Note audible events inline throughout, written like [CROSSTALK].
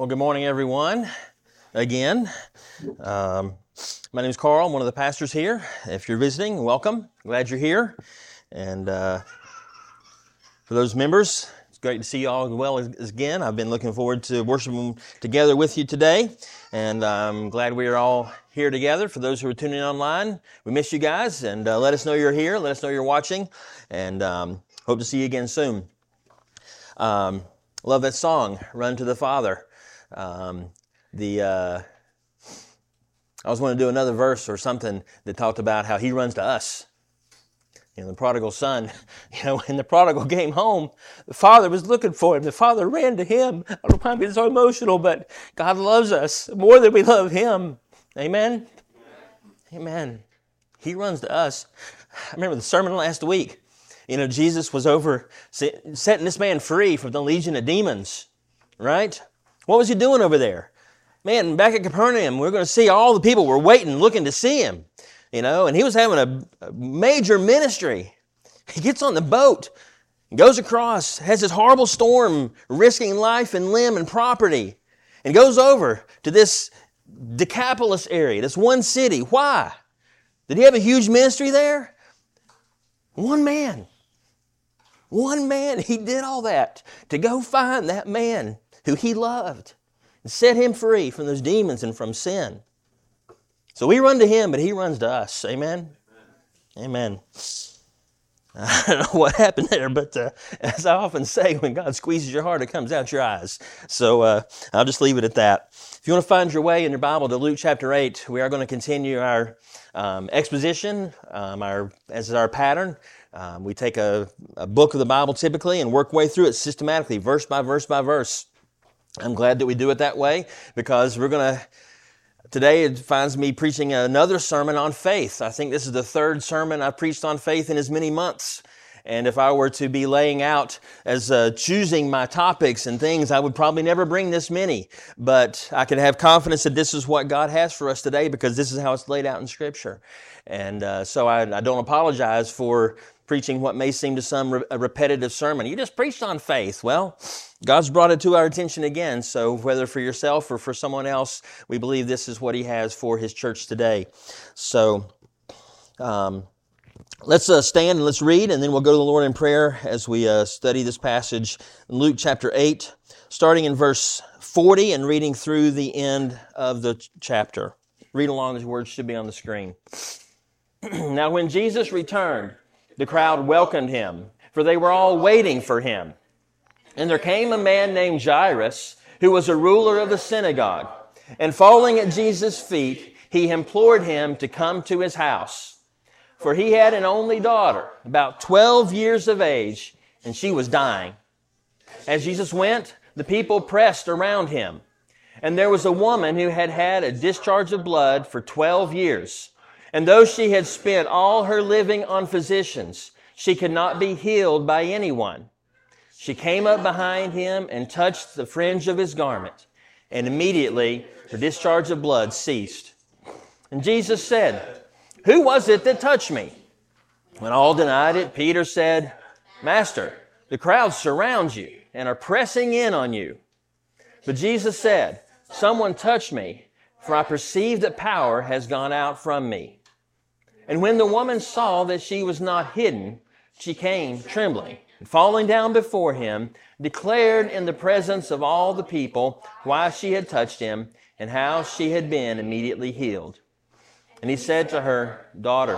Well, good morning, everyone. Again, um, my name is Carl. I'm one of the pastors here. If you're visiting, welcome. Glad you're here. And uh, for those members, it's great to see you all as well as, again. I've been looking forward to worshiping together with you today, and I'm glad we are all here together. For those who are tuning in online, we miss you guys, and uh, let us know you're here. Let us know you're watching, and um, hope to see you again soon. Um, love that song, "Run to the Father." Um, the uh, I was going to do another verse or something that talked about how he runs to us. You know, the prodigal son, [LAUGHS] you know, when the prodigal came home, the father was looking for him. The father ran to him. I don't mind being so emotional, but God loves us more than we love him. Amen? Amen. He runs to us. I remember the sermon last week. You know, Jesus was over setting this man free from the legion of demons, right? What was he doing over there? Man, back at Capernaum, we we're going to see all the people were waiting, looking to see him, you know, and he was having a, a major ministry. He gets on the boat, goes across, has this horrible storm, risking life and limb and property, and goes over to this Decapolis area, this one city. Why? Did he have a huge ministry there? One man. One man. He did all that to go find that man who he loved and set him free from those demons and from sin. So we run to him, but he runs to us. Amen? Amen. [LAUGHS] I don't know what happened there, but uh, as I often say, when God squeezes your heart, it comes out your eyes. So uh, I'll just leave it at that. If you want to find your way in your Bible to Luke chapter 8, we are going to continue our um, exposition um, our, as our pattern. Um, we take a, a book of the Bible typically and work way through it systematically, verse by verse by verse. I'm glad that we do it that way because we're going to Today it finds me preaching another sermon on faith. I think this is the third sermon I've preached on faith in as many months. And if I were to be laying out as uh, choosing my topics and things, I would probably never bring this many. But I can have confidence that this is what God has for us today because this is how it's laid out in Scripture. And uh, so I, I, don't apologize for preaching what may seem to some re- a repetitive sermon. You just preached on faith. Well, God's brought it to our attention again. So whether for yourself or for someone else, we believe this is what He has for His church today. So, um, let's uh, stand and let's read, and then we'll go to the Lord in prayer as we uh, study this passage in Luke chapter 8, starting in verse 40 and reading through the end of the chapter. Read along, these words should be on the screen. [CLEARS THROAT] now, when Jesus returned, the crowd welcomed him, for they were all waiting for him. And there came a man named Jairus, who was a ruler of the synagogue. And falling at Jesus' feet, he implored him to come to his house. For he had an only daughter, about 12 years of age, and she was dying. As Jesus went, the people pressed around him. And there was a woman who had had a discharge of blood for 12 years. And though she had spent all her living on physicians, she could not be healed by anyone. She came up behind him and touched the fringe of his garment, and immediately her discharge of blood ceased. And Jesus said, Who was it that touched me? When all denied it, Peter said, Master, the crowd surrounds you and are pressing in on you. But Jesus said, Someone touched me, for I perceive that power has gone out from me. And when the woman saw that she was not hidden, she came trembling, and falling down before him, declared in the presence of all the people why she had touched him and how she had been immediately healed. And he said to her, Daughter,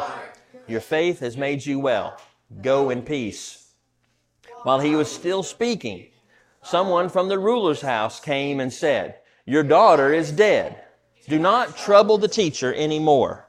your faith has made you well. Go in peace. While he was still speaking, someone from the ruler's house came and said, Your daughter is dead. Do not trouble the teacher any more.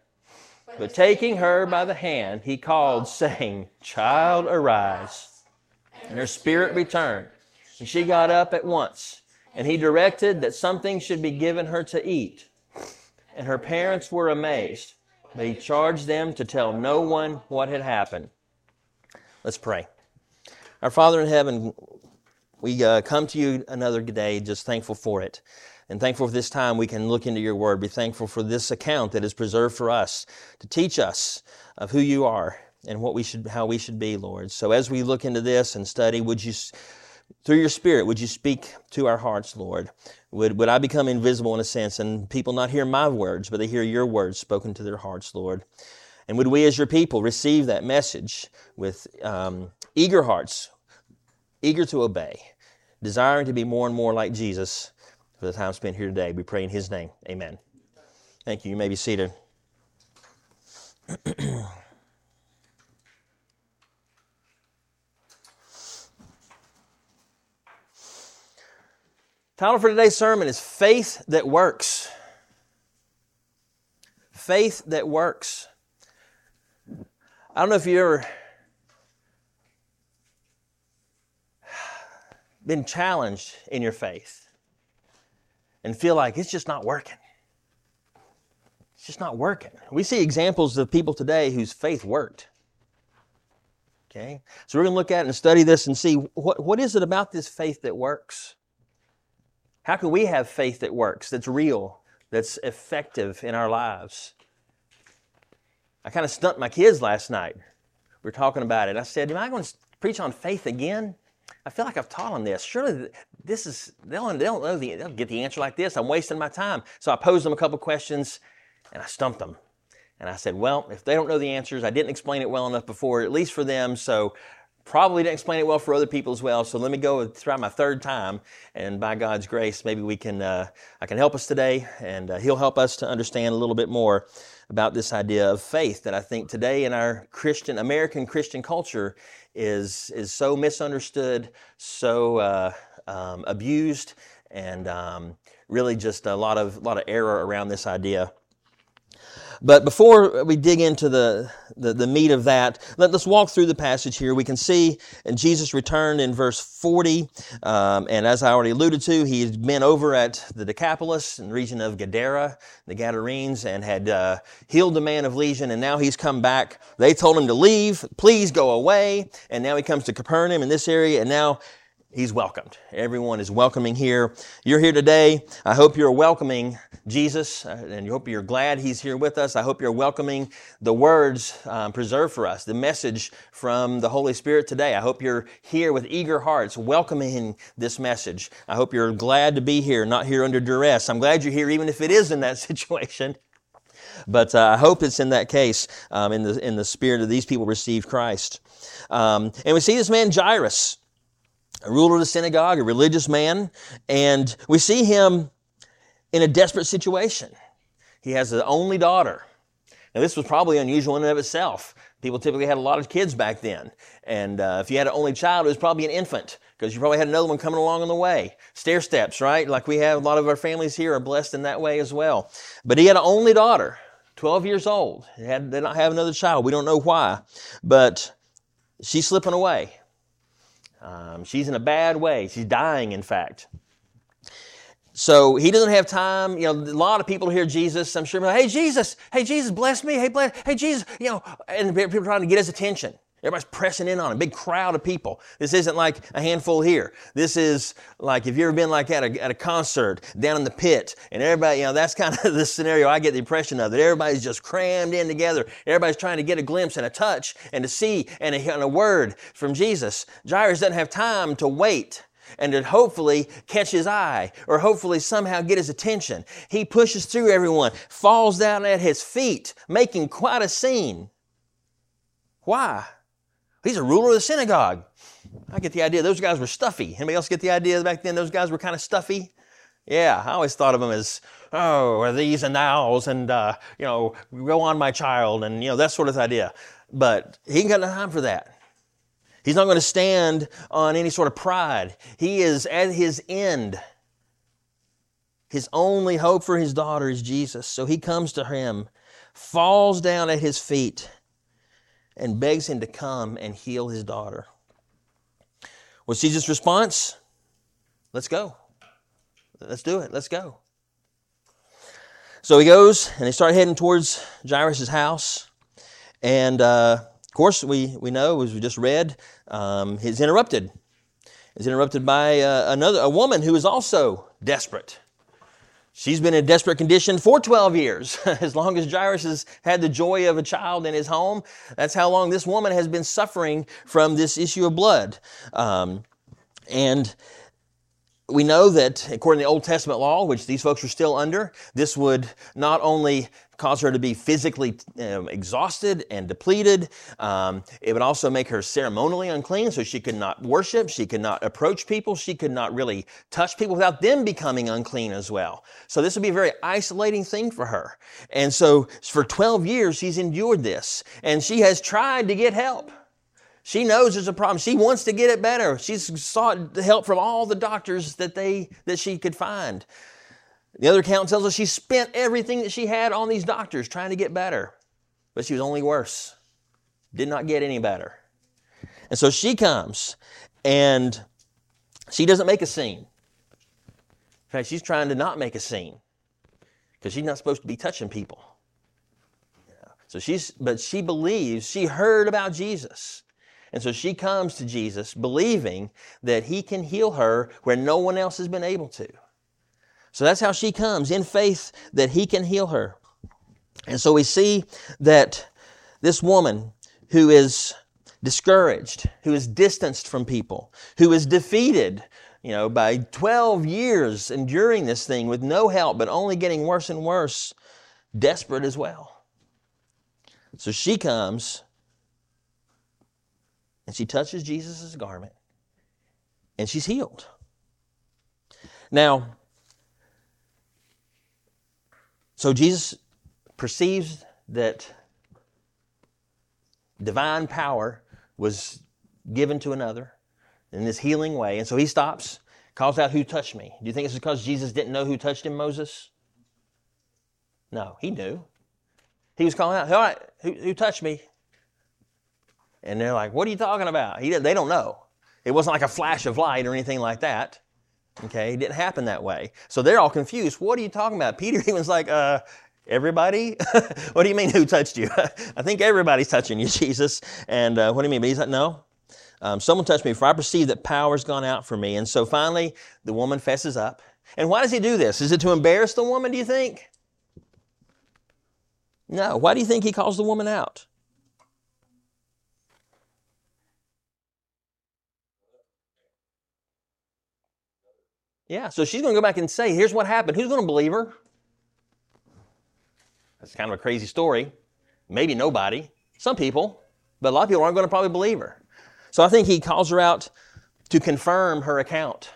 But taking her by the hand, he called, saying, Child, arise. And her spirit returned. And she got up at once. And he directed that something should be given her to eat. And her parents were amazed, but he charged them to tell no one what had happened. Let's pray. Our Father in heaven, we uh, come to you another day just thankful for it. And thankful for this time we can look into your word. Be thankful for this account that is preserved for us to teach us of who you are and what we should, how we should be, Lord. So as we look into this and study, would you through your Spirit, would you speak to our hearts, Lord? Would, would I become invisible in a sense and people not hear my words, but they hear your words spoken to their hearts, Lord? And would we as your people receive that message with um, eager hearts, eager to obey, desiring to be more and more like Jesus for the time spent here today? We pray in his name. Amen. Thank you. You may be seated. [CLEARS THROAT] Title for today's sermon is Faith That Works. Faith that works. I don't know if you've ever [SIGHS] been challenged in your faith and feel like it's just not working. It's just not working. We see examples of people today whose faith worked. Okay? So we're going to look at and study this and see what, what is it about this faith that works? How can we have faith that works, that's real, that's effective in our lives? I kind of stumped my kids last night. We were talking about it. I said, Am I going to preach on faith again? I feel like I've taught on this. Surely this is, they'll, they'll, know the, they'll get the answer like this. I'm wasting my time. So I posed them a couple questions and I stumped them. And I said, Well, if they don't know the answers, I didn't explain it well enough before, at least for them. So Probably didn't explain it well for other people as well. So let me go try my third time, and by God's grace, maybe we can uh, I can help us today, and uh, He'll help us to understand a little bit more about this idea of faith that I think today in our Christian American Christian culture is is so misunderstood, so uh, um, abused, and um, really just a lot of lot of error around this idea. But before we dig into the, the, the, meat of that, let, us walk through the passage here. We can see and Jesus returned in verse 40. Um, and as I already alluded to, he had been over at the Decapolis in the region of Gadara, the Gadarenes, and had uh, healed the man of legion. And now he's come back. They told him to leave, please go away. And now he comes to Capernaum in this area. And now He's welcomed. Everyone is welcoming here. You're here today. I hope you're welcoming Jesus, uh, and I hope you're glad He's here with us. I hope you're welcoming the words um, preserved for us, the message from the Holy Spirit today. I hope you're here with eager hearts, welcoming this message. I hope you're glad to be here, not here under duress. I'm glad you're here, even if it is in that [LAUGHS] situation. But uh, I hope it's in that case, um, in the in the spirit of these people received Christ. Um, and we see this man Jairus a ruler of the synagogue, a religious man, and we see him in a desperate situation. He has an only daughter. Now, this was probably unusual in and of itself. People typically had a lot of kids back then. And uh, if you had an only child, it was probably an infant because you probably had another one coming along on the way. Stair steps, right? Like we have a lot of our families here are blessed in that way as well. But he had an only daughter, 12 years old. He had, did not have another child. We don't know why. But she's slipping away. Um, she's in a bad way. She's dying, in fact. So he doesn't have time. You know, a lot of people hear Jesus. I'm sure, hey Jesus, hey Jesus, bless me. Hey, bless, hey Jesus. You know, and people trying to get his attention. Everybody's pressing in on a big crowd of people. This isn't like a handful here. This is like if you've ever been like at a, at a concert down in the pit and everybody, you know, that's kind of [LAUGHS] the scenario I get the impression of that everybody's just crammed in together. Everybody's trying to get a glimpse and a touch and to see and a, and a word from Jesus. Jairus doesn't have time to wait and to hopefully catch his eye or hopefully somehow get his attention. He pushes through everyone, falls down at his feet, making quite a scene. Why? He's a ruler of the synagogue. I get the idea those guys were stuffy. Anybody else get the idea back then those guys were kind of stuffy? Yeah, I always thought of them as, oh, these and thous, and, uh, you know, go on, my child, and, you know, that sort of idea. But he ain't got no time for that. He's not going to stand on any sort of pride. He is at his end. His only hope for his daughter is Jesus. So he comes to him, falls down at his feet, and begs him to come and heal his daughter. What's Jesus' response? Let's go. let's do it. Let's go. So he goes and they start heading towards Jairus' house. And uh, of course, we, we know, as we just read, um, he's interrupted. He's interrupted by uh, another a woman who is also desperate. She's been in desperate condition for 12 years. [LAUGHS] as long as Jairus has had the joy of a child in his home, that's how long this woman has been suffering from this issue of blood. Um, and we know that according to the Old Testament law, which these folks were still under, this would not only cause her to be physically um, exhausted and depleted, um, it would also make her ceremonially unclean, so she could not worship, she could not approach people, she could not really touch people without them becoming unclean as well. So this would be a very isolating thing for her. And so for 12 years, she's endured this, and she has tried to get help. She knows there's a problem. She wants to get it better. She's sought help from all the doctors that they that she could find. The other account tells us she spent everything that she had on these doctors trying to get better, but she was only worse. Did not get any better. And so she comes and she doesn't make a scene. In fact, she's trying to not make a scene because she's not supposed to be touching people. So she's, but she believes, she heard about Jesus. And so she comes to Jesus believing that he can heal her where no one else has been able to. So that's how she comes in faith that he can heal her. And so we see that this woman who is discouraged, who is distanced from people, who is defeated, you know, by 12 years enduring this thing with no help, but only getting worse and worse, desperate as well. So she comes and she touches Jesus' garment and she's healed. Now, so Jesus perceives that divine power was given to another in this healing way, and so he stops, calls out, Who touched me? Do you think it's because Jesus didn't know who touched him, Moses? No, he knew. He was calling out, All right, who, who touched me? And they're like, What are you talking about? He, they don't know. It wasn't like a flash of light or anything like that. Okay, it didn't happen that way. So they're all confused. What are you talking about? Peter [LAUGHS] even was like, uh, Everybody? [LAUGHS] what do you mean, who touched you? [LAUGHS] I think everybody's touching you, Jesus. And uh, what do you mean? But he's like, No. Um, someone touched me, for I perceive that power's gone out from me. And so finally, the woman fesses up. And why does he do this? Is it to embarrass the woman, do you think? No. Why do you think he calls the woman out? Yeah, so she's going to go back and say, here's what happened. Who's going to believe her? That's kind of a crazy story. Maybe nobody. Some people, but a lot of people aren't going to probably believe her. So I think he calls her out to confirm her account.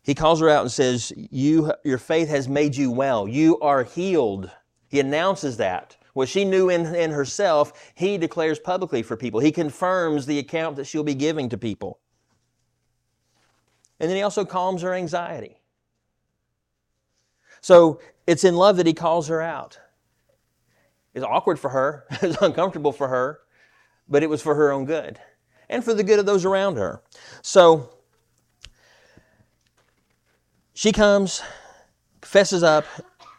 He calls her out and says, you, Your faith has made you well. You are healed. He announces that. What she knew in, in herself, he declares publicly for people. He confirms the account that she'll be giving to people. And then he also calms her anxiety. So it's in love that he calls her out. It's awkward for her, [LAUGHS] it's uncomfortable for her, but it was for her own good and for the good of those around her. So she comes, fesses up,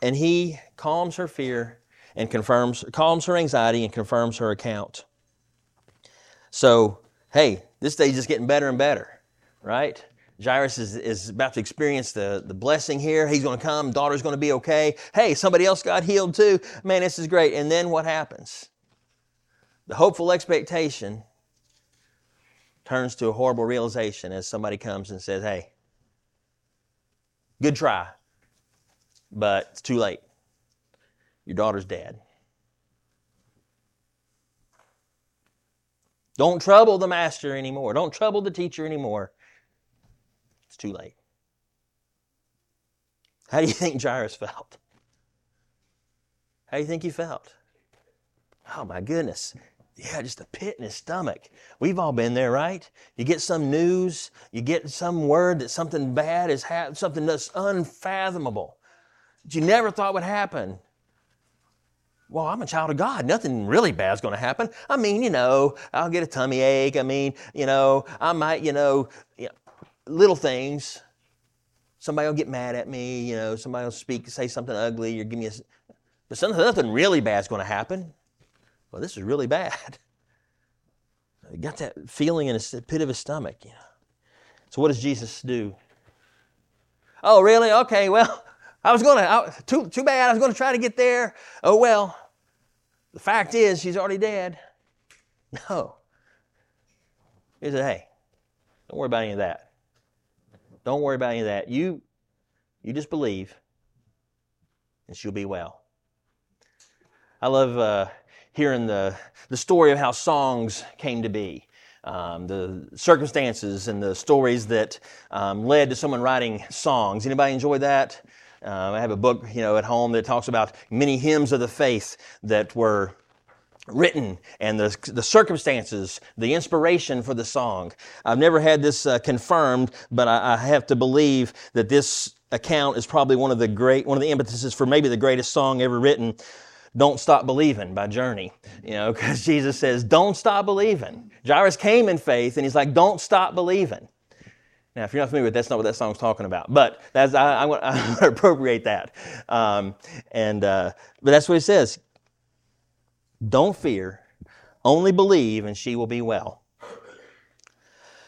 and he calms her fear and confirms, calms her anxiety and confirms her account. So, hey, this day's just getting better and better, right? Jairus is, is about to experience the, the blessing here. He's going to come. Daughter's going to be okay. Hey, somebody else got healed too. Man, this is great. And then what happens? The hopeful expectation turns to a horrible realization as somebody comes and says, Hey, good try, but it's too late. Your daughter's dead. Don't trouble the master anymore. Don't trouble the teacher anymore. It's too late. How do you think Jairus felt? How do you think he felt? Oh my goodness. Yeah, just a pit in his stomach. We've all been there, right? You get some news, you get some word that something bad has happened, something that's unfathomable that you never thought would happen. Well, I'm a child of God. Nothing really bad's going to happen. I mean, you know, I'll get a tummy ache. I mean, you know, I might, you know, you know little things. somebody will get mad at me, you know, somebody will speak, say something ugly, or give me a. But something, nothing really bad's going to happen. Well, this is really bad. [LAUGHS] He got that feeling in his pit of his stomach, you know. So what does Jesus do? Oh, really? Okay, well, [LAUGHS] I was going to, too, too bad, I was going to try to get there. Oh, well, the fact is, she's already dead. [LAUGHS] No. He said, hey, don't worry about any of that. Don't worry about any of that. You, you just believe, and she'll be well. I love uh, hearing the, the story of how songs came to be. Um, the circumstances and the stories that um, led to someone writing songs. Anybody enjoy that? Uh, I have a book, you know, at home that talks about many hymns of the faith that were written and the, the circumstances, the inspiration for the song. I've never had this uh, confirmed, but I, I have to believe that this account is probably one of the great, one of the impetuses for maybe the greatest song ever written. Don't Stop Believing by Journey. You know, [LAUGHS] because Jesus says, Don't stop believing. Jairus came in faith and he's like, Don't stop believing. Now, if you're not familiar with that, that's not what that song's talking about. But that's, I, am going to appropriate that. Um, and, uh, but that's what he says. Don't fear, only believe, and she will be well.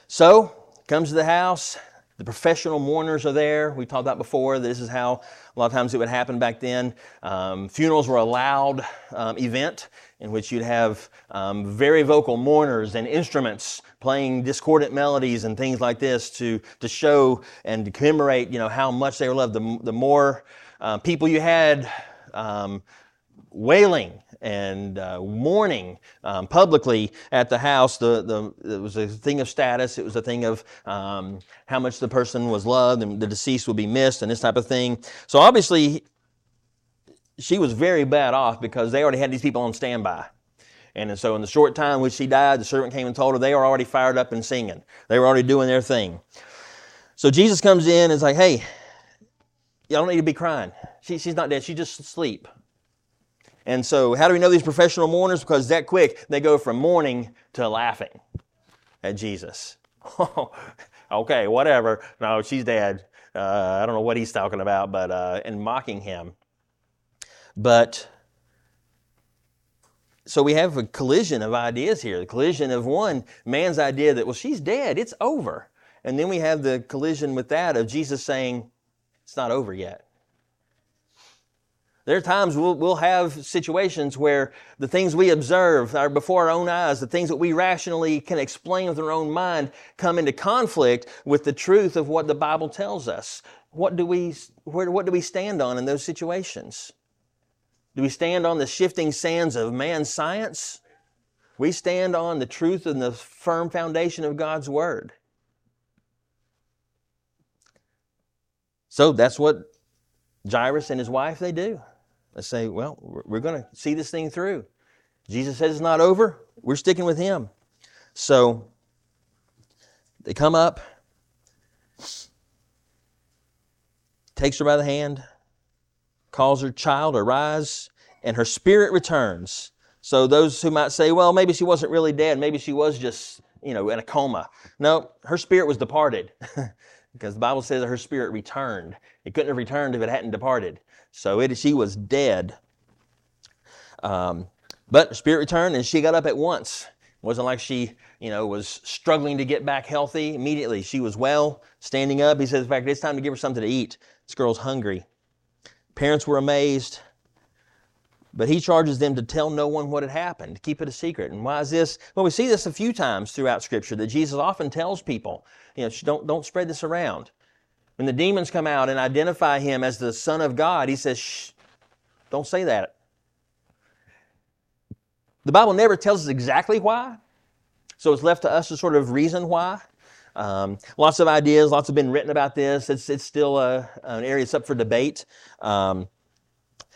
So, comes to the house. The professional mourners are there. We talked about before. This is how a lot of times it would happen back then. Um, funerals were a loud um, event in which you'd have um, very vocal mourners and instruments playing discordant melodies and things like this to, to show and to commemorate, you know, how much they were loved. The, the more uh, people you had um, wailing and uh, mourning um, publicly at the house. The, the, it was a thing of status. It was a thing of um, how much the person was loved and the deceased would be missed and this type of thing. So obviously, she was very bad off because they already had these people on standby. And so in the short time which she died, the servant came and told her they were already fired up and singing. They were already doing their thing. So Jesus comes in and is like, hey, y'all don't need to be crying. She, she's not dead. She's just asleep. And so, how do we know these professional mourners? Because that quick, they go from mourning to laughing at Jesus. [LAUGHS] okay, whatever. No, she's dead. Uh, I don't know what he's talking about, but uh, and mocking him. But so we have a collision of ideas here. The collision of one man's idea that well, she's dead, it's over, and then we have the collision with that of Jesus saying, it's not over yet. There are times we'll, we'll have situations where the things we observe are before our own eyes, the things that we rationally can explain with our own mind come into conflict with the truth of what the Bible tells us. What do we, where, what do we stand on in those situations? Do we stand on the shifting sands of man's science? We stand on the truth and the firm foundation of God's Word. So that's what Jairus and his wife they do. Say, well, we're going to see this thing through. Jesus says it's not over. We're sticking with him. So they come up, takes her by the hand, calls her child, arise, and her spirit returns. So those who might say, well, maybe she wasn't really dead, maybe she was just, you know, in a coma. No, her spirit was departed. [LAUGHS] because the Bible says that her spirit returned. It couldn't have returned if it hadn't departed. So it, she was dead. Um, but spirit returned and she got up at once. It wasn't like she, you know, was struggling to get back healthy immediately. She was well, standing up. He says, in fact, it's time to give her something to eat. This girl's hungry. Parents were amazed, but he charges them to tell no one what had happened, to keep it a secret. And why is this? Well, we see this a few times throughout Scripture that Jesus often tells people, you know, don't, don't spread this around. When the demons come out and identify him as the Son of God, he says, shh, don't say that. The Bible never tells us exactly why, so it's left to us to sort of reason why. Um, lots of ideas, lots have been written about this. It's, it's still a, an area that's up for debate. Um,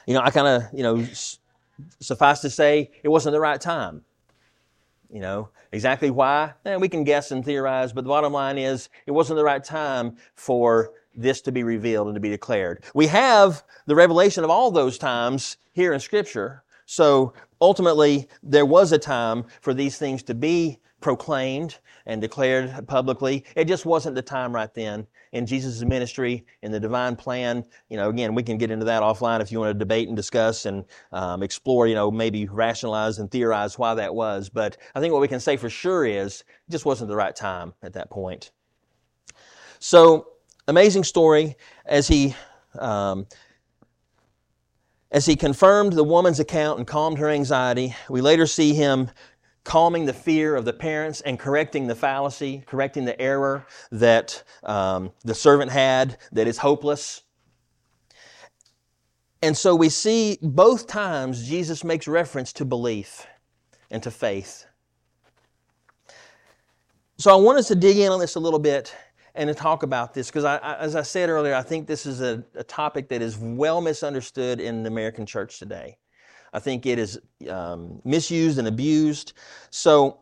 you know, I kind of, you know, suffice to say, it wasn't the right time. You know, exactly why? Eh, we can guess and theorize, but the bottom line is it wasn't the right time for this to be revealed and to be declared. We have the revelation of all those times here in Scripture. So ultimately, there was a time for these things to be proclaimed and declared publicly. It just wasn't the time right then in Jesus' ministry, in the divine plan. You know, again, we can get into that offline if you want to debate and discuss and um, explore, you know, maybe rationalize and theorize why that was. But I think what we can say for sure is it just wasn't the right time at that point. So, amazing story as he. Um, as he confirmed the woman's account and calmed her anxiety, we later see him calming the fear of the parents and correcting the fallacy, correcting the error that um, the servant had that is hopeless. And so we see both times Jesus makes reference to belief and to faith. So I want us to dig in on this a little bit and to talk about this because, as I said earlier, I think this is a, a topic that is well misunderstood in the American church today. I think it is um, misused and abused. So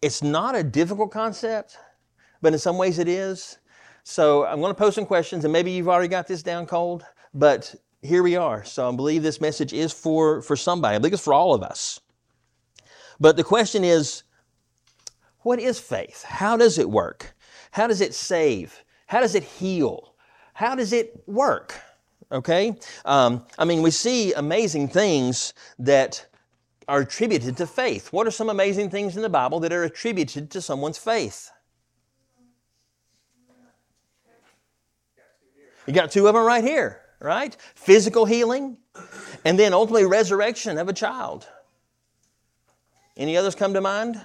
it's not a difficult concept, but in some ways it is. So I'm going to post some questions, and maybe you've already got this down cold, but here we are. So I believe this message is for, for somebody. I believe it's for all of us. But the question is what is faith? How does it work? How does it save? How does it heal? How does it work? Okay? Um, I mean, we see amazing things that are attributed to faith. What are some amazing things in the Bible that are attributed to someone's faith? You got two of them right here, right? Physical healing, and then ultimately resurrection of a child. Any others come to mind?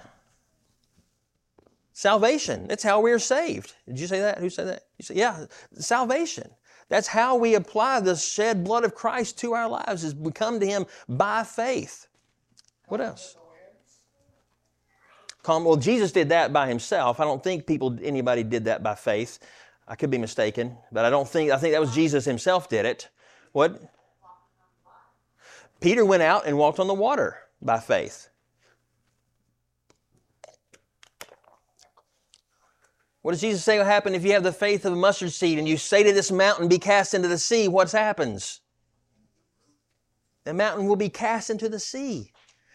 Salvation. That's how we are saved. Did you say that? Who said that? You said, yeah, salvation. That's how we apply the shed blood of Christ to our lives is we come to Him by faith. What else? Well, Jesus did that by himself. I don't think people, anybody did that by faith. I could be mistaken, but I don't think, I think that was Jesus himself did it. What? Peter went out and walked on the water by faith. What does Jesus say will happen if you have the faith of a mustard seed and you say to this mountain, be cast into the sea? What happens? The mountain will be cast into the sea.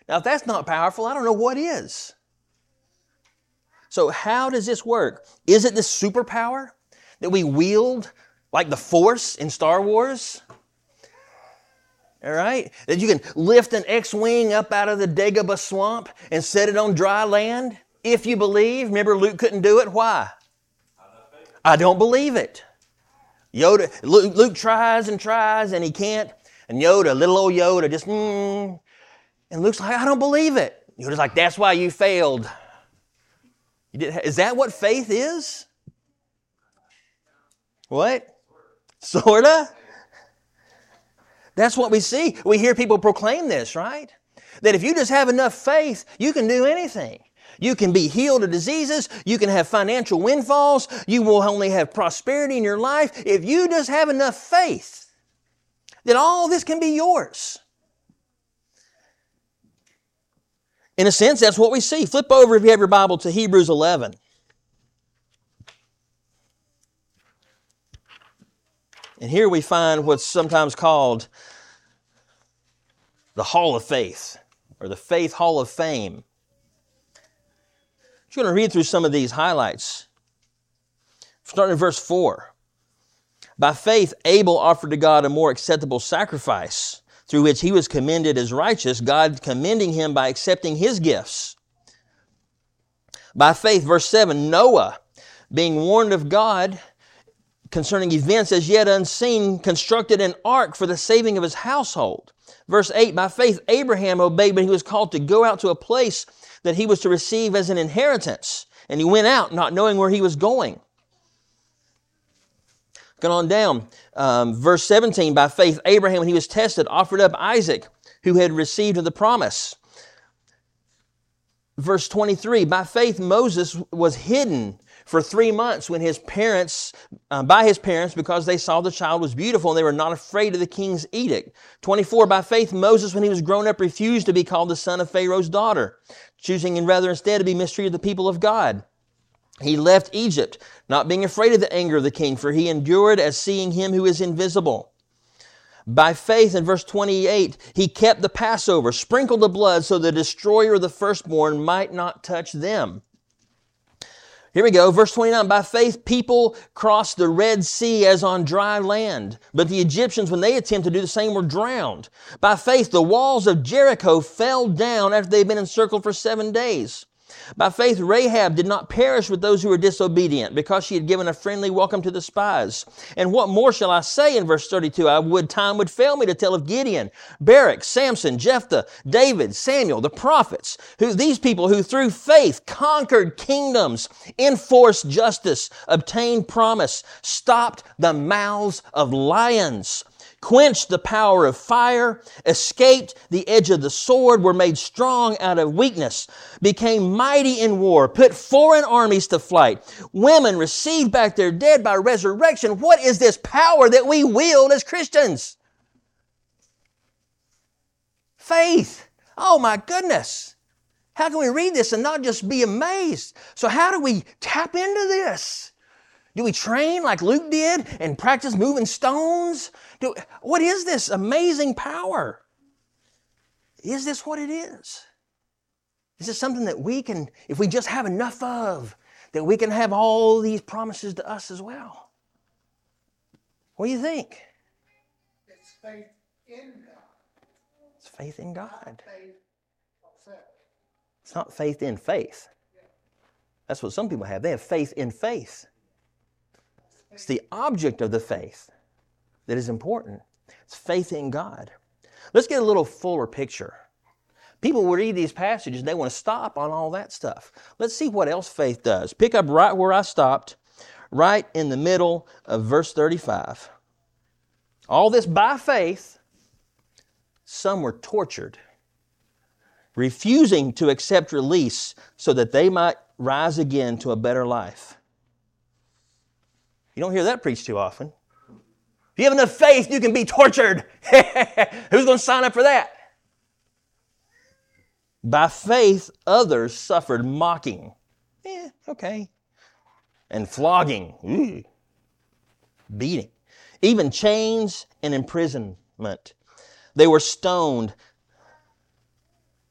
Now, if that's not powerful, I don't know what is. So, how does this work? Is it this superpower that we wield like the Force in Star Wars? All right? That you can lift an X Wing up out of the Dagobah swamp and set it on dry land? If you believe, remember Luke couldn't do it. Why? I don't believe it. Yoda, Luke, Luke, tries and tries and he can't. And Yoda, little old Yoda, just, mm. And Luke's like, I don't believe it. Yoda's like, that's why you failed. You did, is that what faith is? What? Sorta? That's what we see. We hear people proclaim this, right? That if you just have enough faith, you can do anything. You can be healed of diseases. You can have financial windfalls. You will only have prosperity in your life if you just have enough faith that all this can be yours. In a sense, that's what we see. Flip over, if you have your Bible, to Hebrews 11. And here we find what's sometimes called the Hall of Faith, or the Faith Hall of Fame. I'm going to read through some of these highlights. Starting in verse 4. By faith, Abel offered to God a more acceptable sacrifice, through which he was commended as righteous, God commending him by accepting his gifts. By faith, verse 7, Noah, being warned of God concerning events as yet unseen, constructed an ark for the saving of his household. Verse 8, by faith, Abraham obeyed when he was called to go out to a place that he was to receive as an inheritance. And he went out not knowing where he was going. Going on down, um, verse 17, by faith, Abraham, when he was tested, offered up Isaac, who had received the promise. Verse 23, by faith, Moses was hidden for three months when his parents, uh, by his parents, because they saw the child was beautiful and they were not afraid of the king's edict. 24, by faith, Moses, when he was grown up, refused to be called the son of Pharaoh's daughter, choosing and rather instead to be mistreated the people of God. He left Egypt, not being afraid of the anger of the king, for he endured as seeing him who is invisible. By faith, in verse 28, he kept the Passover, sprinkled the blood so the destroyer of the firstborn might not touch them. Here we go, verse 29. By faith, people crossed the Red Sea as on dry land. But the Egyptians, when they attempted to do the same, were drowned. By faith, the walls of Jericho fell down after they had been encircled for seven days. By faith, Rahab did not perish with those who were disobedient because she had given a friendly welcome to the spies. And what more shall I say in verse 32? I would, time would fail me to tell of Gideon, Barak, Samson, Jephthah, David, Samuel, the prophets, who, these people who through faith conquered kingdoms, enforced justice, obtained promise, stopped the mouths of lions, quenched the power of fire, escaped the edge of the sword, were made strong out of weakness, became mighty in war, put foreign armies to flight. Women received back their dead by resurrection. What is this power that we wield as Christians? Faith. Oh my goodness. How can we read this and not just be amazed? So how do we tap into this? Do we train like Luke did and practice moving stones? Do, what is this amazing power? Is this what it is? Is this something that we can, if we just have enough of, that we can have all these promises to us as well? What do you think? It's faith in God. It's faith in God. Faith of self. It's not faith in faith. That's what some people have. They have faith in faith. It's the object of the faith that is important. It's faith in God. Let's get a little fuller picture. People will read these passages and they want to stop on all that stuff. Let's see what else faith does. Pick up right where I stopped, right in the middle of verse 35. All this by faith, some were tortured, refusing to accept release so that they might rise again to a better life. You don't hear that preached too often. If you have enough faith, you can be tortured. [LAUGHS] Who's going to sign up for that? By faith, others suffered mocking. Eh, okay. And flogging. Ooh. Beating. Even chains and imprisonment. They were stoned.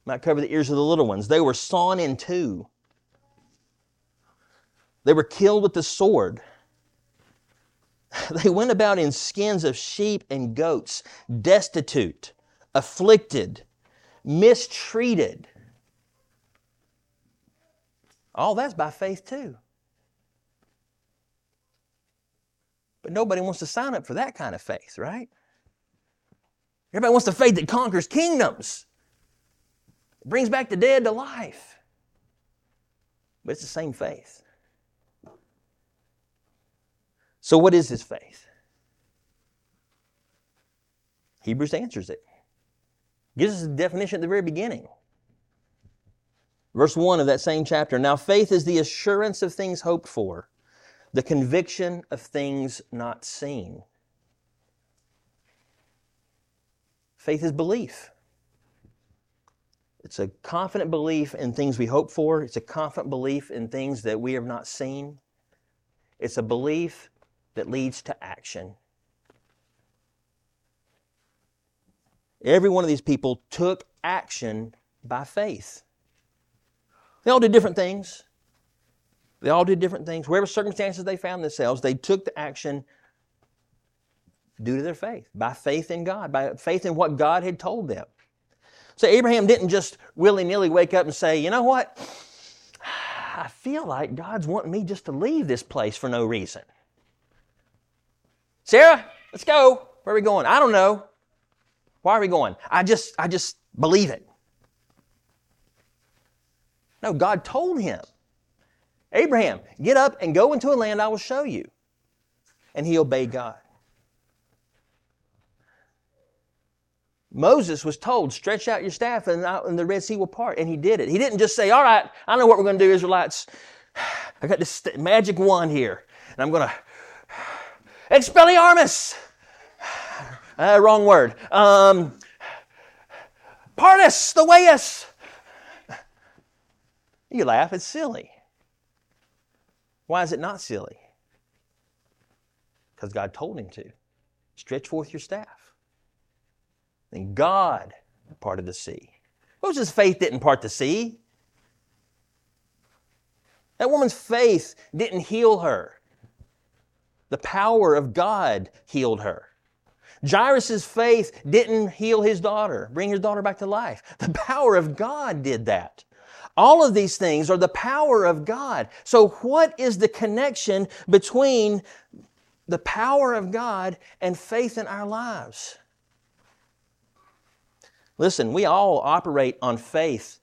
Might cover the ears of the little ones. They were sawn in two. They were killed with the sword. [LAUGHS] They went about in skins of sheep and goats, destitute, afflicted, mistreated. All that's by faith too. But nobody wants to sign up for that kind of faith, right? Everybody wants the faith that conquers kingdoms, it brings back the dead to life. But it's the same faith. So, what is this faith? Hebrews answers it. Gives us a definition at the very beginning. Verse 1 of that same chapter. Now, faith is the assurance of things hoped for, the conviction of things not seen. Faith is belief. It's a confident belief in things we hope for. It's a confident belief in things that we have not seen. It's a belief that leads to action. Every one of these people took action by faith. They all did different things. They all did different things. Wherever circumstances they found themselves, they took the action due to their faith, by faith in God, by faith in what God had told them. So Abraham didn't just willy nilly wake up and say, you know what? [SIGHS] I feel like God's wanting me just to leave this place for no reason. Sarah, let's go. Where are we going? I don't know. Why are we going? I just, I just believe it. No, God told him, Abraham, get up and go into a land I will show you. And he obeyed God. Moses was told, stretch out your staff and, the Red Sea will part. And he did it. He didn't just say, all right, I know what we're going to do, Israelites. [SIGHS] I got this magic wand here, and I'm going to Expelliarmus! Uh, wrong word. Um, Partus, the wayus. You laugh, it's silly. Why is it not silly? Because God told him to. Stretch forth your staff. And God parted the sea. Moses' faith didn't part the sea. That woman's faith didn't heal her. The power of God healed her. Jairus' faith didn't heal his daughter, bring his daughter back to life. The power of God did that. All of these things are the power of God. So, what is the connection between the power of God and faith in our lives? Listen, we all operate on faith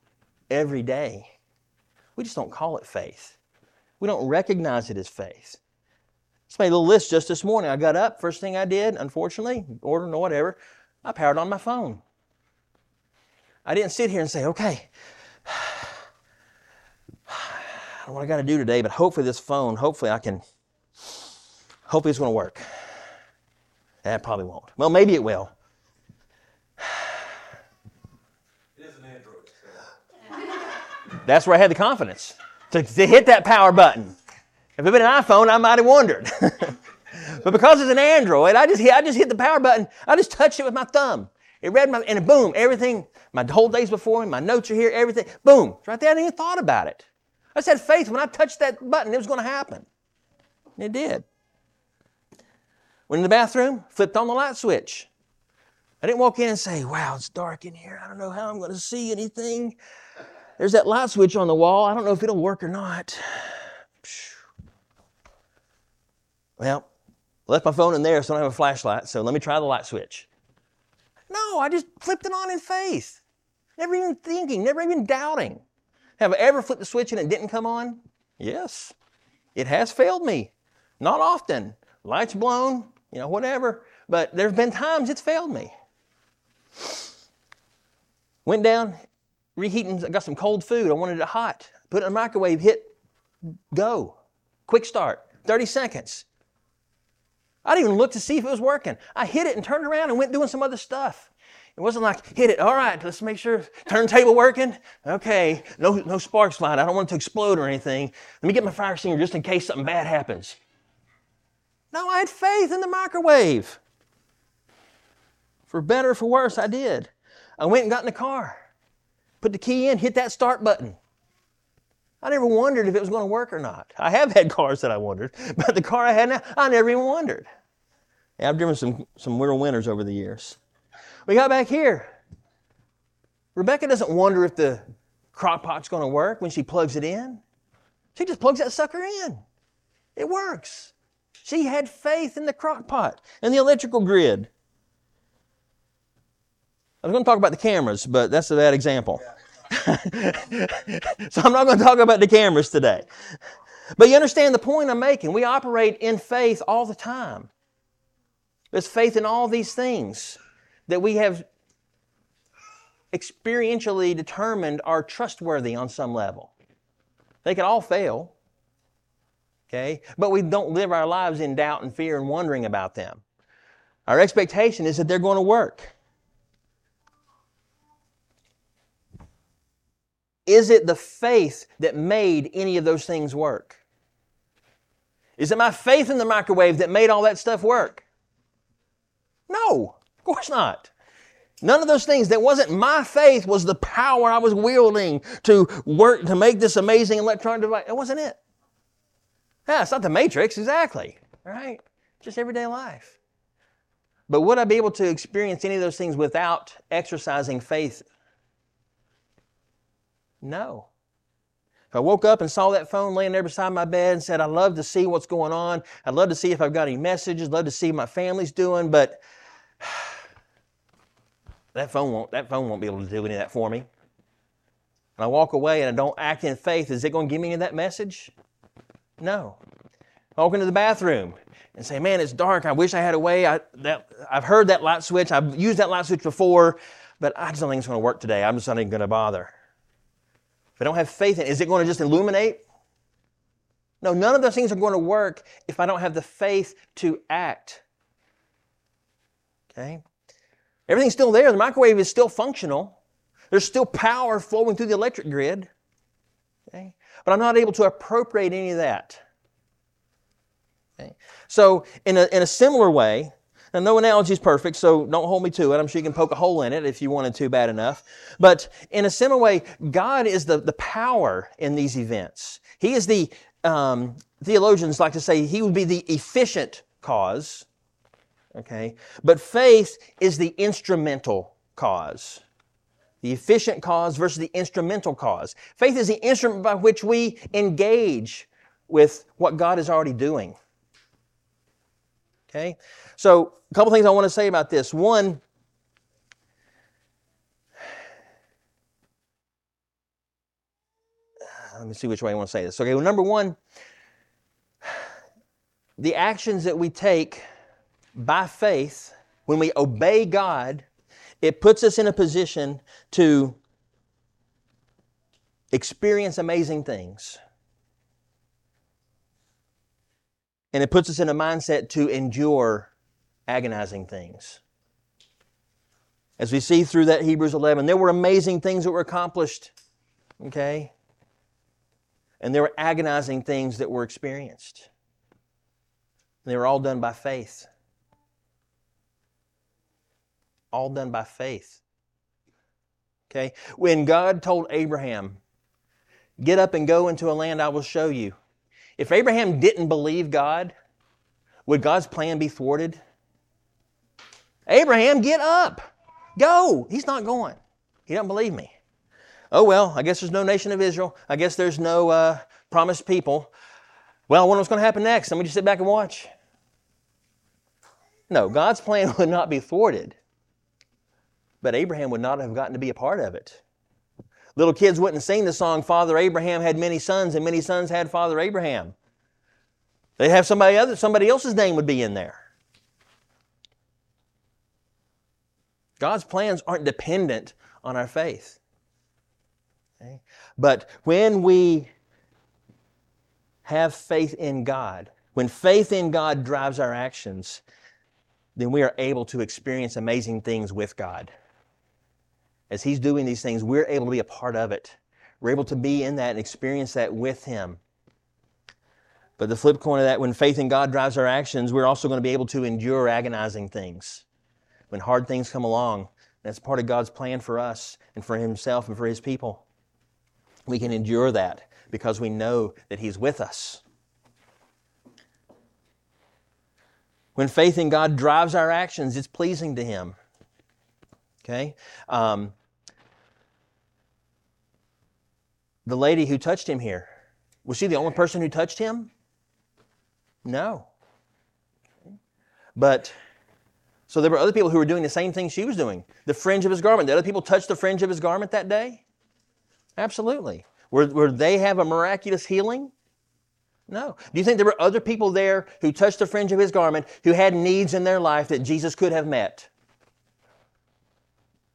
every day. We just don't call it faith. We don't recognize it as faith. Just made a little list just this morning. I got up, first thing I did, unfortunately, order or whatever, I powered on my phone. I didn't sit here and say, okay, [SIGHS] I don't know what I got to do today, but hopefully this phone, hopefully I can, hopefully it's going to work. That probably won't. Well, maybe it will. [LAUGHS] That's where I had the confidence to, to hit that power button. If it had been an iPhone, I might have wondered. [LAUGHS] but because it's an Android, I just, hit, I just hit the power button. I just touched it with my thumb. It read my, and boom, everything, my whole day's before me, my notes are here, everything, boom, it's right there. I didn't even thought about it. I said faith, when I touched that button, it was going to happen. And it did. Went in the bathroom, flipped on the light switch. I didn't walk in and say, wow, it's dark in here. I don't know how I'm going to see anything. There's that light switch on the wall. I don't know if it'll work or not. Well, left my phone in there so I don't have a flashlight, so let me try the light switch. No, I just flipped it on in faith. Never even thinking, never even doubting. Have I ever flipped the switch and it didn't come on? Yes. It has failed me. Not often. Lights blown, you know, whatever. But there's been times it's failed me. Went down, reheating, I got some cold food. I wanted it hot. Put it in the microwave, hit go. Quick start, 30 seconds. I didn't even look to see if it was working. I hit it and turned around and went doing some other stuff. It wasn't like, hit it, all right, let's make sure, turntable working. Okay, no, no sparks flying. I don't want it to explode or anything. Let me get my fire extinguisher just in case something bad happens. No, I had faith in the microwave. For better or for worse, I did. I went and got in the car, put the key in, hit that start button. I never wondered if it was going to work or not. I have had cars that I wondered, [LAUGHS] but the car I had now, I never even wondered. Yeah, I've driven some, some real winners over the years. We got back here. Rebecca doesn't wonder if the crock pot's going to work when she plugs it in. She just plugs that sucker in. It works. She had faith in the crock pot and the electrical grid. I was going to talk about the cameras, but that's a bad example. [LAUGHS] so I'm not going to talk about the cameras today. But you understand the point I'm making. We operate in faith all the time. There's faith in all these things that we have experientially determined are trustworthy on some level. They can all fail. Okay? But we don't live our lives in doubt and fear and wondering about them. Our expectation is that they're going to work. Is it the faith that made any of those things work? Is it my faith in the microwave that made all that stuff work? No, of course not. None of those things. That wasn't my faith was the power I was wielding to work to make this amazing electronic device. It wasn't it. Yeah, it's not the matrix, exactly. Right? Just everyday life. But would I be able to experience any of those things without exercising faith no. If I woke up and saw that phone laying there beside my bed and said, I'd love to see what's going on. I'd love to see if I've got any messages, love to see what my family's doing, but [SIGHS] that phone won't that phone won't be able to do any of that for me. And I walk away and I don't act in faith, is it going to give me any of that message? No. I walk into the bathroom and say, Man, it's dark. I wish I had a way. I, that, I've heard that light switch. I've used that light switch before, but I just don't think it's going to work today. I'm just not even going to bother. I don't have faith in it, is it going to just illuminate? No, none of those things are going to work if I don't have the faith to act. Okay? Everything's still there. The microwave is still functional. There's still power flowing through the electric grid. Okay? But I'm not able to appropriate any of that. Okay? So, in a, in a similar way, And no analogy is perfect, so don't hold me to it. I'm sure you can poke a hole in it if you wanted to bad enough. But in a similar way, God is the, the power in these events. He is the, um, theologians like to say, he would be the efficient cause. Okay? But faith is the instrumental cause. The efficient cause versus the instrumental cause. Faith is the instrument by which we engage with what God is already doing. Okay? So, a couple things I want to say about this. One, let me see which way I want to say this. Okay, well, number one, the actions that we take by faith, when we obey God, it puts us in a position to experience amazing things. And it puts us in a mindset to endure agonizing things. As we see through that Hebrews 11, there were amazing things that were accomplished, okay? And there were agonizing things that were experienced. And they were all done by faith. All done by faith. Okay? When God told Abraham, Get up and go into a land I will show you. If Abraham didn't believe God, would God's plan be thwarted? Abraham, get up. Go. He's not going. He doesn't believe me. Oh, well, I guess there's no nation of Israel. I guess there's no uh, promised people. Well, I wonder what's going to happen next. Let me just sit back and watch. No, God's plan [LAUGHS] would not be thwarted, but Abraham would not have gotten to be a part of it. Little kids wouldn't sing the song, Father Abraham had many sons, and many sons had Father Abraham. They'd have somebody, other, somebody else's name would be in there. God's plans aren't dependent on our faith. Okay? But when we have faith in God, when faith in God drives our actions, then we are able to experience amazing things with God. As He's doing these things, we're able to be a part of it. We're able to be in that and experience that with Him. But the flip coin of that, when faith in God drives our actions, we're also going to be able to endure agonizing things. When hard things come along, that's part of God's plan for us and for Himself and for His people. We can endure that because we know that He's with us. When faith in God drives our actions, it's pleasing to Him. Okay? Um, the lady who touched him here, was she the only person who touched him? No. But, so there were other people who were doing the same thing she was doing. The fringe of his garment. Did other people touch the fringe of his garment that day? Absolutely. Were, were they have a miraculous healing? No. Do you think there were other people there who touched the fringe of his garment who had needs in their life that Jesus could have met?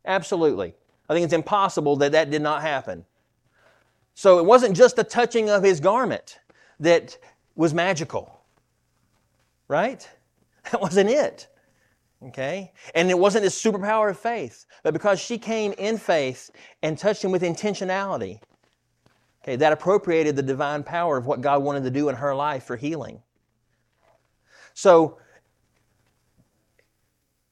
Absolutely. I think it's impossible that that did not happen. So it wasn't just the touching of his garment that was magical, right? [LAUGHS] That wasn't it. Okay? And it wasn't his superpower of faith, but because she came in faith and touched him with intentionality, Okay, that appropriated the divine power of what God wanted to do in her life for healing. So,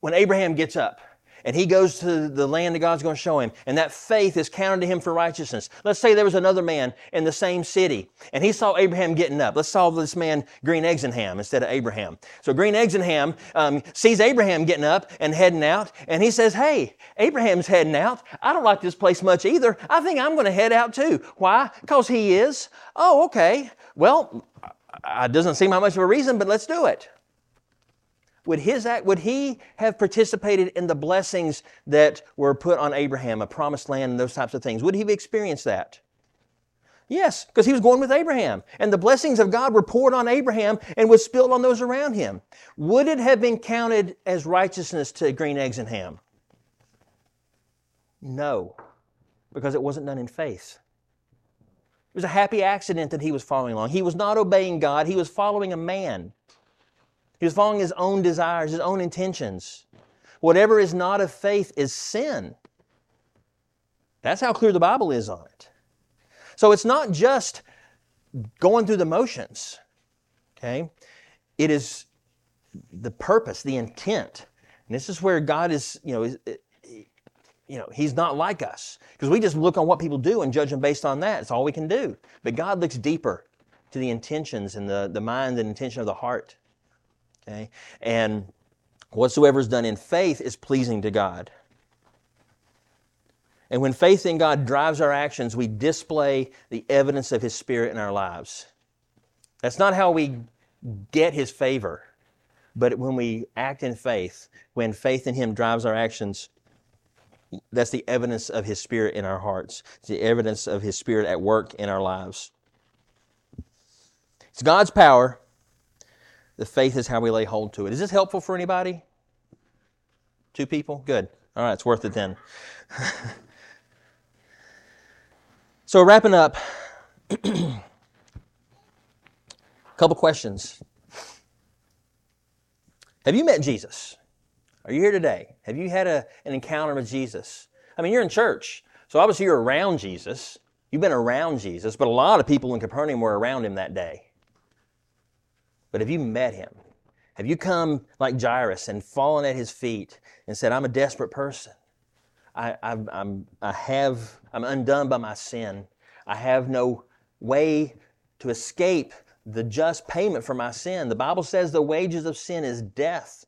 when Abraham gets up and he goes to the land that God's going to show him, and that faith is counted to him for righteousness. Let's say there was another man in the same city, and he saw Abraham getting up. Let's call this man Green Eggs and Ham instead of Abraham. So Green Eggs and Ham um, sees Abraham getting up and heading out, and he says, Hey, Abraham's heading out. I don't like this place much either. I think I'm going to head out too. Why? Because he is. Oh, okay. Well, it doesn't seem like much of a reason, but let's do it would his act, would he have participated in the blessings that were put on Abraham, a promised land and those types of things? Would he have experienced that? Yes, because he was going with Abraham. And the blessings of God were poured on Abraham and was spilled on those around him. Would it have been counted as righteousness to green eggs and ham? No, because it wasn't done in faith. It was a happy accident that he was following along. He was not obeying God, he was following a man. He was following his own desires, his own intentions. Whatever is not of faith is sin. That's how clear the Bible is on it. So it's not just going through the motions, okay? It is the purpose, the intent. And this is where God is, you know, you know, He's not like us because we just look on what people do and judge them based on that. It's all we can do. But God looks deeper to the intentions and the, the mind and intention of the heart. Okay? And whatsoever is done in faith is pleasing to God. And when faith in God drives our actions, we display the evidence of His Spirit in our lives. That's not how we get His favor, but when we act in faith, when faith in Him drives our actions, that's the evidence of His Spirit in our hearts. It's the evidence of His Spirit at work in our lives. It's God's power. The faith is how we lay hold to it. Is this helpful for anybody? Two people? Good. All right, it's worth it then. [LAUGHS] so, wrapping up, a [CLEARS THROAT] couple questions. Have you met Jesus? Are you here today? Have you had a, an encounter with Jesus? I mean, you're in church, so obviously you're around Jesus. You've been around Jesus, but a lot of people in Capernaum were around him that day. But have you met him? Have you come like Jairus and fallen at his feet and said, I'm a desperate person? I, I, I'm, I have, I'm undone by my sin. I have no way to escape the just payment for my sin. The Bible says the wages of sin is death,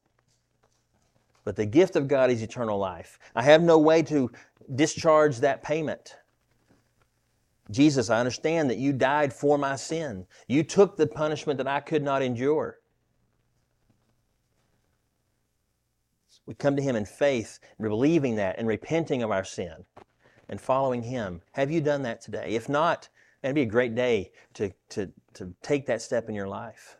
but the gift of God is eternal life. I have no way to discharge that payment. Jesus, I understand that you died for my sin. You took the punishment that I could not endure. We come to Him in faith, believing that, and repenting of our sin and following Him. Have you done that today? If not, it'd be a great day to, to, to take that step in your life.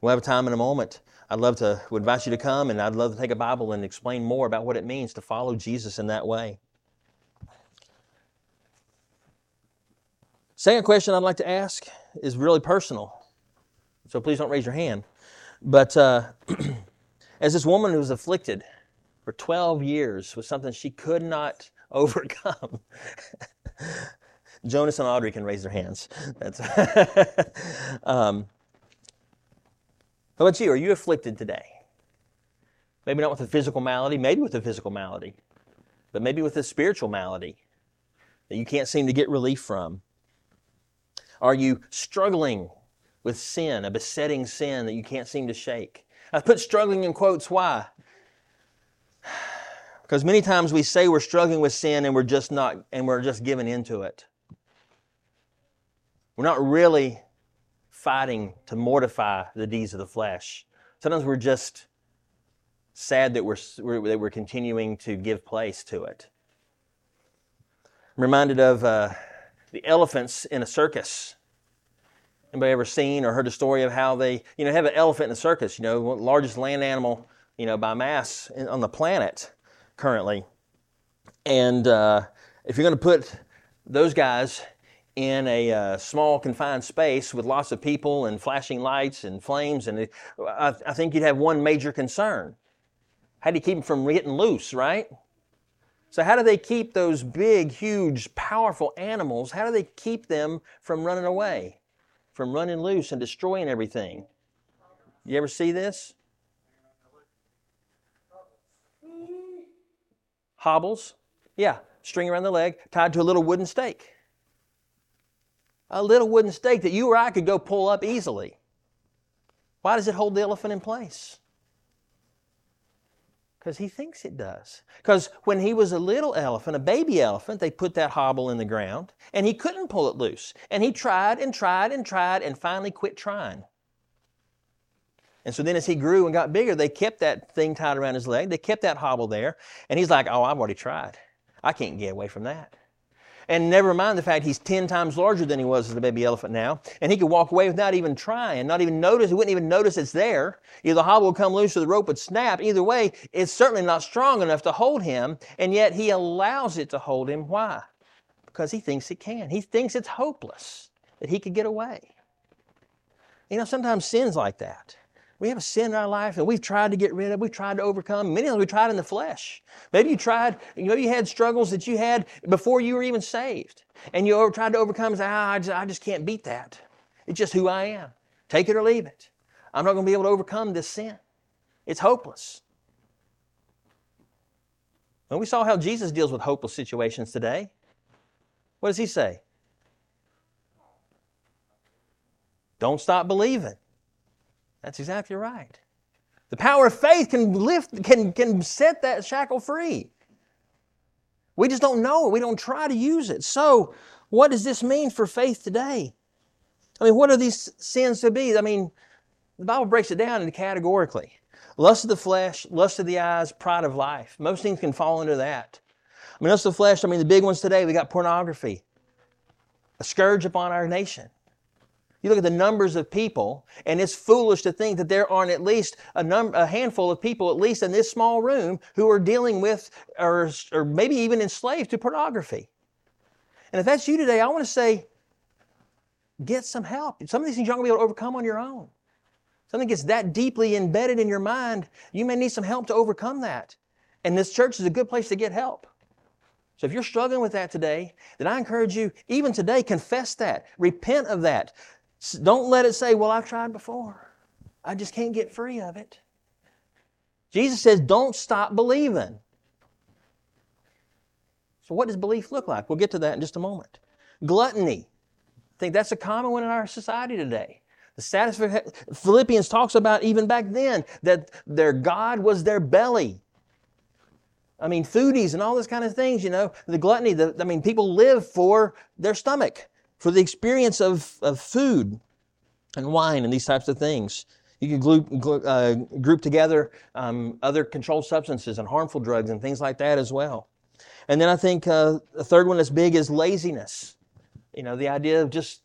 We'll have a time in a moment. I'd love to would invite you to come, and I'd love to take a Bible and explain more about what it means to follow Jesus in that way. Second question I'd like to ask is really personal. So please don't raise your hand. But uh, [CLEARS THROAT] as this woman who was afflicted for 12 years with something she could not [LAUGHS] overcome, [LAUGHS] Jonas and Audrey can raise their hands. That's [LAUGHS] um, how about you? Are you afflicted today? Maybe not with a physical malady, maybe with a physical malady, but maybe with a spiritual malady that you can't seem to get relief from. Are you struggling with sin, a besetting sin that you can't seem to shake? I put struggling in quotes. Why? [SIGHS] Because many times we say we're struggling with sin and we're just not, and we're just giving into it. We're not really fighting to mortify the deeds of the flesh. Sometimes we're just sad that we're, that we're continuing to give place to it. I'm reminded of uh, the elephants in a circus. Anybody ever seen or heard the story of how they, you know, have an elephant in a circus? You know, largest land animal, you know, by mass on the planet currently. And uh, if you're going to put those guys in a uh, small confined space with lots of people and flashing lights and flames, and it, I, I think you'd have one major concern: how do you keep them from getting loose, right? So, how do they keep those big, huge, powerful animals? How do they keep them from running away, from running loose and destroying everything? You ever see this? Hobbles. Yeah, string around the leg, tied to a little wooden stake. A little wooden stake that you or I could go pull up easily. Why does it hold the elephant in place? Because he thinks it does. Because when he was a little elephant, a baby elephant, they put that hobble in the ground and he couldn't pull it loose. And he tried and tried and tried and finally quit trying. And so then as he grew and got bigger, they kept that thing tied around his leg. They kept that hobble there. And he's like, oh, I've already tried. I can't get away from that. And never mind the fact he's 10 times larger than he was as a baby elephant now. And he could walk away without even trying, not even notice. He wouldn't even notice it's there. Either the hobble would come loose or the rope would snap. Either way, it's certainly not strong enough to hold him. And yet he allows it to hold him. Why? Because he thinks it can. He thinks it's hopeless that he could get away. You know, sometimes sin's like that. We have a sin in our life that we've tried to get rid of, we've tried to overcome. Many of them we tried in the flesh. Maybe you tried, maybe you had struggles that you had before you were even saved. And you tried to overcome and say, ah, I, just, I just can't beat that. It's just who I am. Take it or leave it. I'm not going to be able to overcome this sin. It's hopeless. And we saw how Jesus deals with hopeless situations today. What does he say? Don't stop believing. That's exactly right. The power of faith can lift, can, can set that shackle free. We just don't know it. We don't try to use it. So, what does this mean for faith today? I mean, what are these sins to be? I mean, the Bible breaks it down into categorically lust of the flesh, lust of the eyes, pride of life. Most things can fall into that. I mean, lust of the flesh, I mean, the big ones today, we got pornography, a scourge upon our nation. You look at the numbers of people, and it's foolish to think that there aren't at least a, number, a handful of people, at least in this small room, who are dealing with or, or maybe even enslaved to pornography. And if that's you today, I want to say, get some help. Some of these things you're not going to be able to overcome on your own. Something gets that deeply embedded in your mind, you may need some help to overcome that. And this church is a good place to get help. So if you're struggling with that today, then I encourage you, even today, confess that. Repent of that. Don't let it say, Well, I've tried before. I just can't get free of it. Jesus says, Don't stop believing. So, what does belief look like? We'll get to that in just a moment. Gluttony. I think that's a common one in our society today. The satisfaction, Philippians talks about even back then that their God was their belly. I mean, foodies and all those kind of things, you know, the gluttony, the, I mean, people live for their stomach, for the experience of, of food and wine and these types of things. You can glue, uh, group together um, other controlled substances and harmful drugs and things like that as well. And then I think uh, the third one that's big is laziness. You know, the idea of just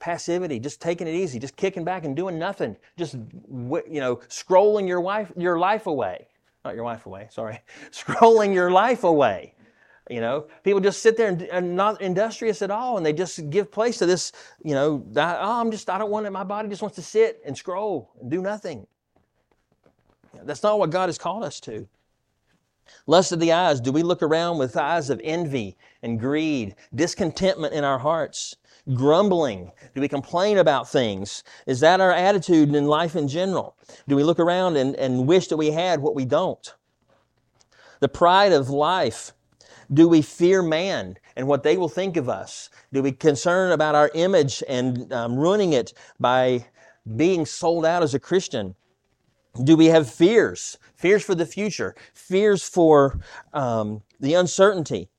passivity, just taking it easy, just kicking back and doing nothing, just you know, scrolling your wife, your life away. Not your wife away, sorry. [LAUGHS] Scrolling your life away. You know, people just sit there and, and, not industrious at all, and they just give place to this. You know, oh, I'm just I don't want it. My body just wants to sit and scroll and do nothing. That's not what God has called us to. Lust of the eyes, do we look around with eyes of envy and greed, discontentment in our hearts, grumbling? Do we complain about things? Is that our attitude in life in general? Do we look around and, and wish that we had what we don't? The pride of life. Do we fear man and what they will think of us? Do we concern about our image and um, ruining it by being sold out as a Christian? Do we have fears? Fears for the future, fears for um, the uncertainty.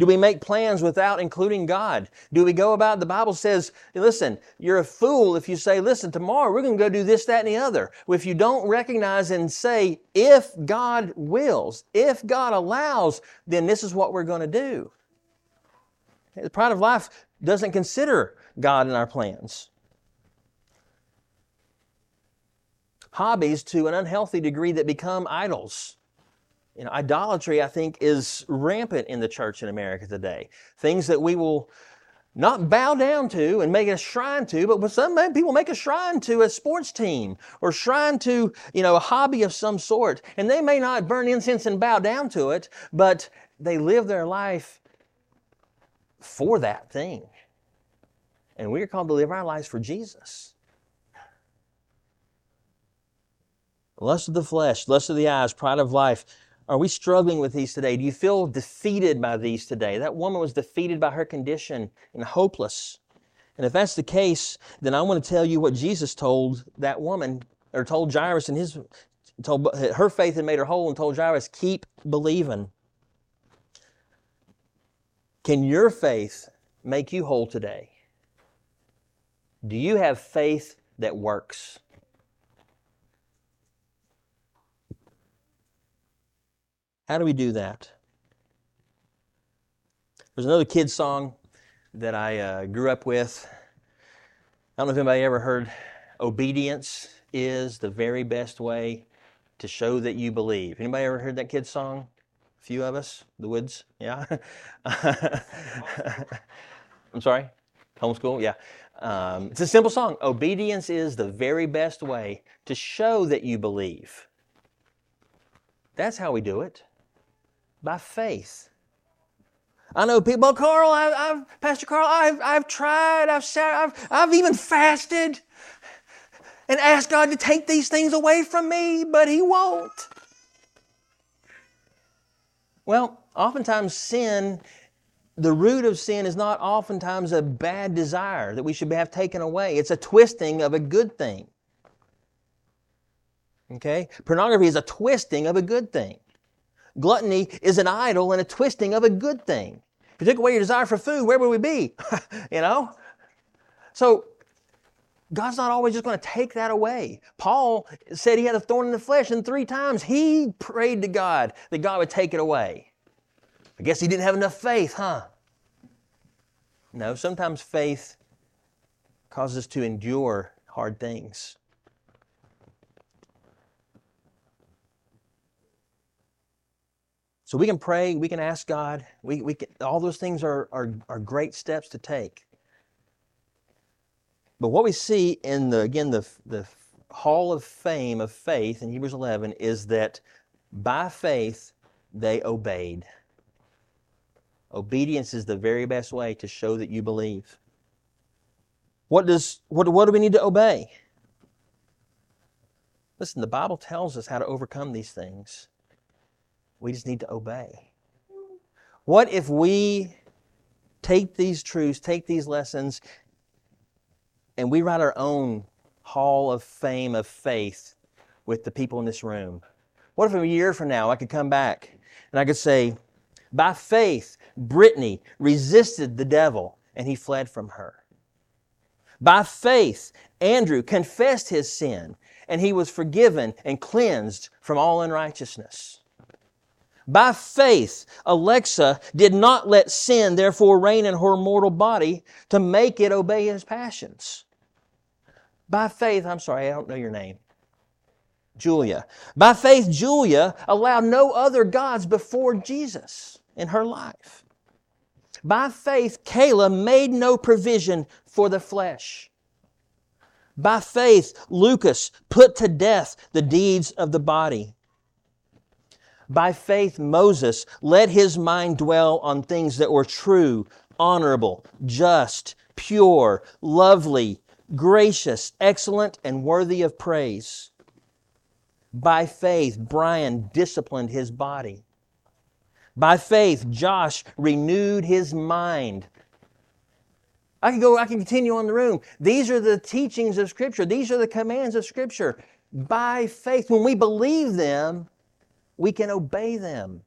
Do we make plans without including God? Do we go about, the Bible says, listen, you're a fool if you say, listen, tomorrow we're going to go do this, that, and the other. If you don't recognize and say, if God wills, if God allows, then this is what we're going to do. The pride of life doesn't consider God in our plans. hobbies to an unhealthy degree that become idols. You know, idolatry, I think, is rampant in the church in America today. Things that we will not bow down to and make a shrine to, but some people make a shrine to a sports team or shrine to, you know, a hobby of some sort. And they may not burn incense and bow down to it, but they live their life for that thing. And we are called to live our lives for Jesus. lust of the flesh, lust of the eyes, pride of life. Are we struggling with these today? Do you feel defeated by these today? That woman was defeated by her condition and hopeless. And if that's the case, then I want to tell you what Jesus told that woman, or told Jairus and his, told her faith had made her whole, and told Jairus, keep believing. Can your faith make you whole today? Do you have faith that works? How do we do that? There's another kid's song that I uh, grew up with. I don't know if anybody ever heard Obedience is the very best way to show that you believe. Anybody ever heard that kid's song? A few of us, the woods, yeah. [LAUGHS] I'm sorry, homeschool, yeah. Um, it's a simple song. Obedience is the very best way to show that you believe. That's how we do it by faith. I know people, Carl, I, have Pastor Carl, I've, I've tried, I've, I've, I've even fasted, and asked God to take these things away from me, but He won't. Well, oftentimes sin, the root of sin is not oftentimes a bad desire that we should have taken away. It's a twisting of a good thing. Okay? Pornography is a twisting of a good thing. Gluttony is an idol and a twisting of a good thing. If you took away your desire for food, where would we be? [LAUGHS] you know? So, God's not always just going to take that away. Paul said he had a thorn in the flesh, and three times he prayed to God that God would take it away. I guess he didn't have enough faith, huh? No, sometimes faith causes us to endure hard things. So we can pray, we can ask God, we, we can, all those things are, are, are great steps to take. But what we see in the, again, the, the hall of fame of faith in Hebrews 11 is that by faith they obeyed. Obedience is the very best way to show that you believe. What, does, what, what do we need to obey? Listen, the Bible tells us how to overcome these things. We just need to obey. What if we take these truths, take these lessons, and we write our own hall of fame of faith with the people in this room? What if a year from now I could come back and I could say, by faith, Brittany resisted the devil and he fled from her. By faith, Andrew confessed his sin and he was forgiven and cleansed from all unrighteousness. By faith, Alexa did not let sin therefore reign in her mortal body to make it obey his passions. By faith, I'm sorry, I don't know your name. Julia. By faith, Julia allowed no other gods before Jesus in her life. By faith, Kayla made no provision for the flesh. By faith, Lucas put to death the deeds of the body. By faith, Moses let his mind dwell on things that were true, honorable, just, pure, lovely, gracious, excellent, and worthy of praise. By faith, Brian disciplined his body. By faith, Josh renewed his mind. I can go, I can continue on the room. These are the teachings of Scripture. These are the commands of Scripture. By faith, when we believe them, we can obey them.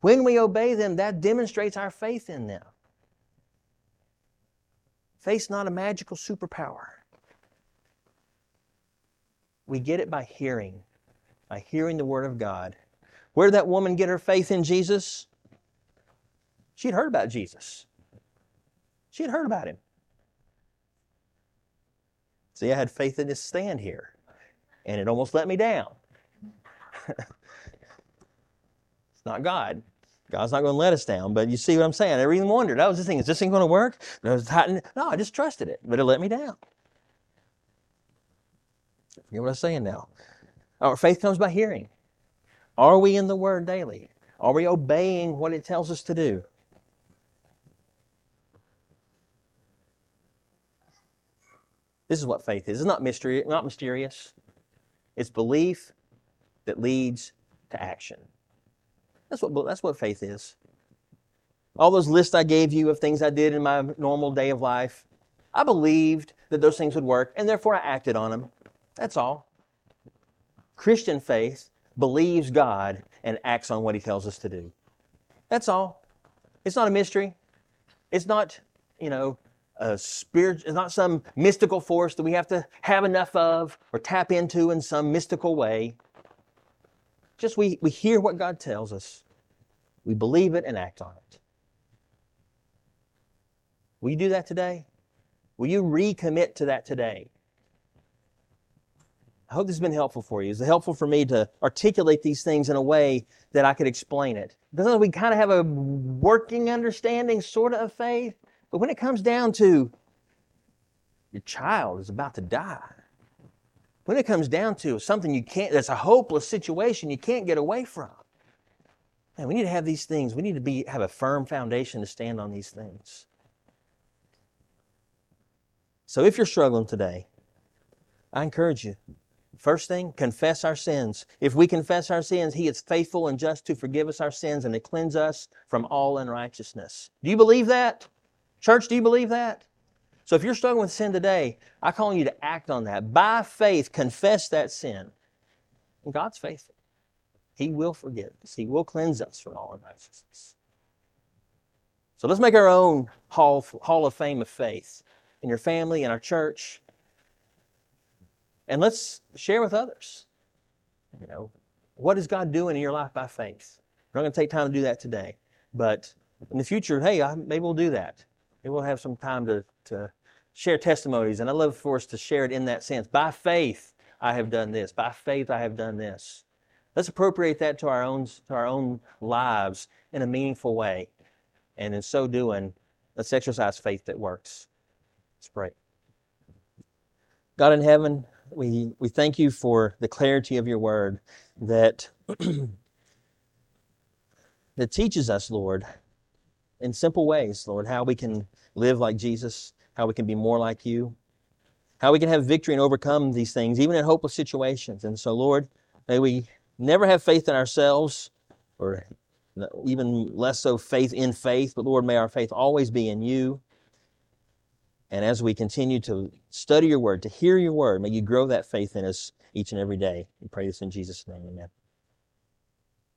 When we obey them, that demonstrates our faith in them. Faith's not a magical superpower. We get it by hearing, by hearing the Word of God. Where did that woman get her faith in Jesus? She'd heard about Jesus. She had heard about him. See, I had faith in this stand here, and it almost let me down. [LAUGHS] not God. God's not going to let us down. But you see what I'm saying? I even wondered. I was just thinking, is this thing going to work? No, I just trusted it, but it let me down. You know what I'm saying now? Our faith comes by hearing. Are we in the Word daily? Are we obeying what it tells us to do? This is what faith is. It's not mystery, not mysterious. It's belief that leads to action. That's what, that's what faith is. All those lists I gave you of things I did in my normal day of life, I believed that those things would work, and therefore I acted on them. That's all. Christian faith believes God and acts on what He tells us to do. That's all. It's not a mystery. It's not, you know, a spirit. It's not some mystical force that we have to have enough of or tap into in some mystical way. Just we, we hear what God tells us we believe it and act on it. Will you do that today? Will you recommit to that today? I hope this has been helpful for you. Is it helpful for me to articulate these things in a way that I could explain it? Doesn't we kind of have a working understanding, sort of, of faith? But when it comes down to your child is about to die, when it comes down to something you can't, that's a hopeless situation you can't get away from, Man, we need to have these things. We need to be have a firm foundation to stand on these things. So if you're struggling today, I encourage you. First thing, confess our sins. If we confess our sins, He is faithful and just to forgive us our sins and to cleanse us from all unrighteousness. Do you believe that? Church, do you believe that? So if you're struggling with sin today, I call you to act on that. By faith, confess that sin. And God's faithful. He will forgive us. He will cleanse us from all unrighteousness. So let's make our own hall, hall of fame of faith in your family, in our church, and let's share with others. You know, what is God doing in your life by faith? We're not going to take time to do that today, but in the future, hey, I, maybe we'll do that. Maybe we'll have some time to, to share testimonies, and I love for us to share it in that sense. By faith, I have done this. By faith, I have done this. Let's appropriate that to our own to our own lives in a meaningful way, and in so doing, let's exercise faith that works. Let's pray. God in heaven, we, we thank you for the clarity of your word that, [CLEARS THROAT] that teaches us, Lord, in simple ways, Lord, how we can live like Jesus, how we can be more like you, how we can have victory and overcome these things, even in hopeless situations. And so, Lord, may we never have faith in ourselves, or even less so faith in faith, but Lord, may our faith always be in you. And as we continue to study your word, to hear your word, may you grow that faith in us each and every day. We pray this in Jesus' name. Amen.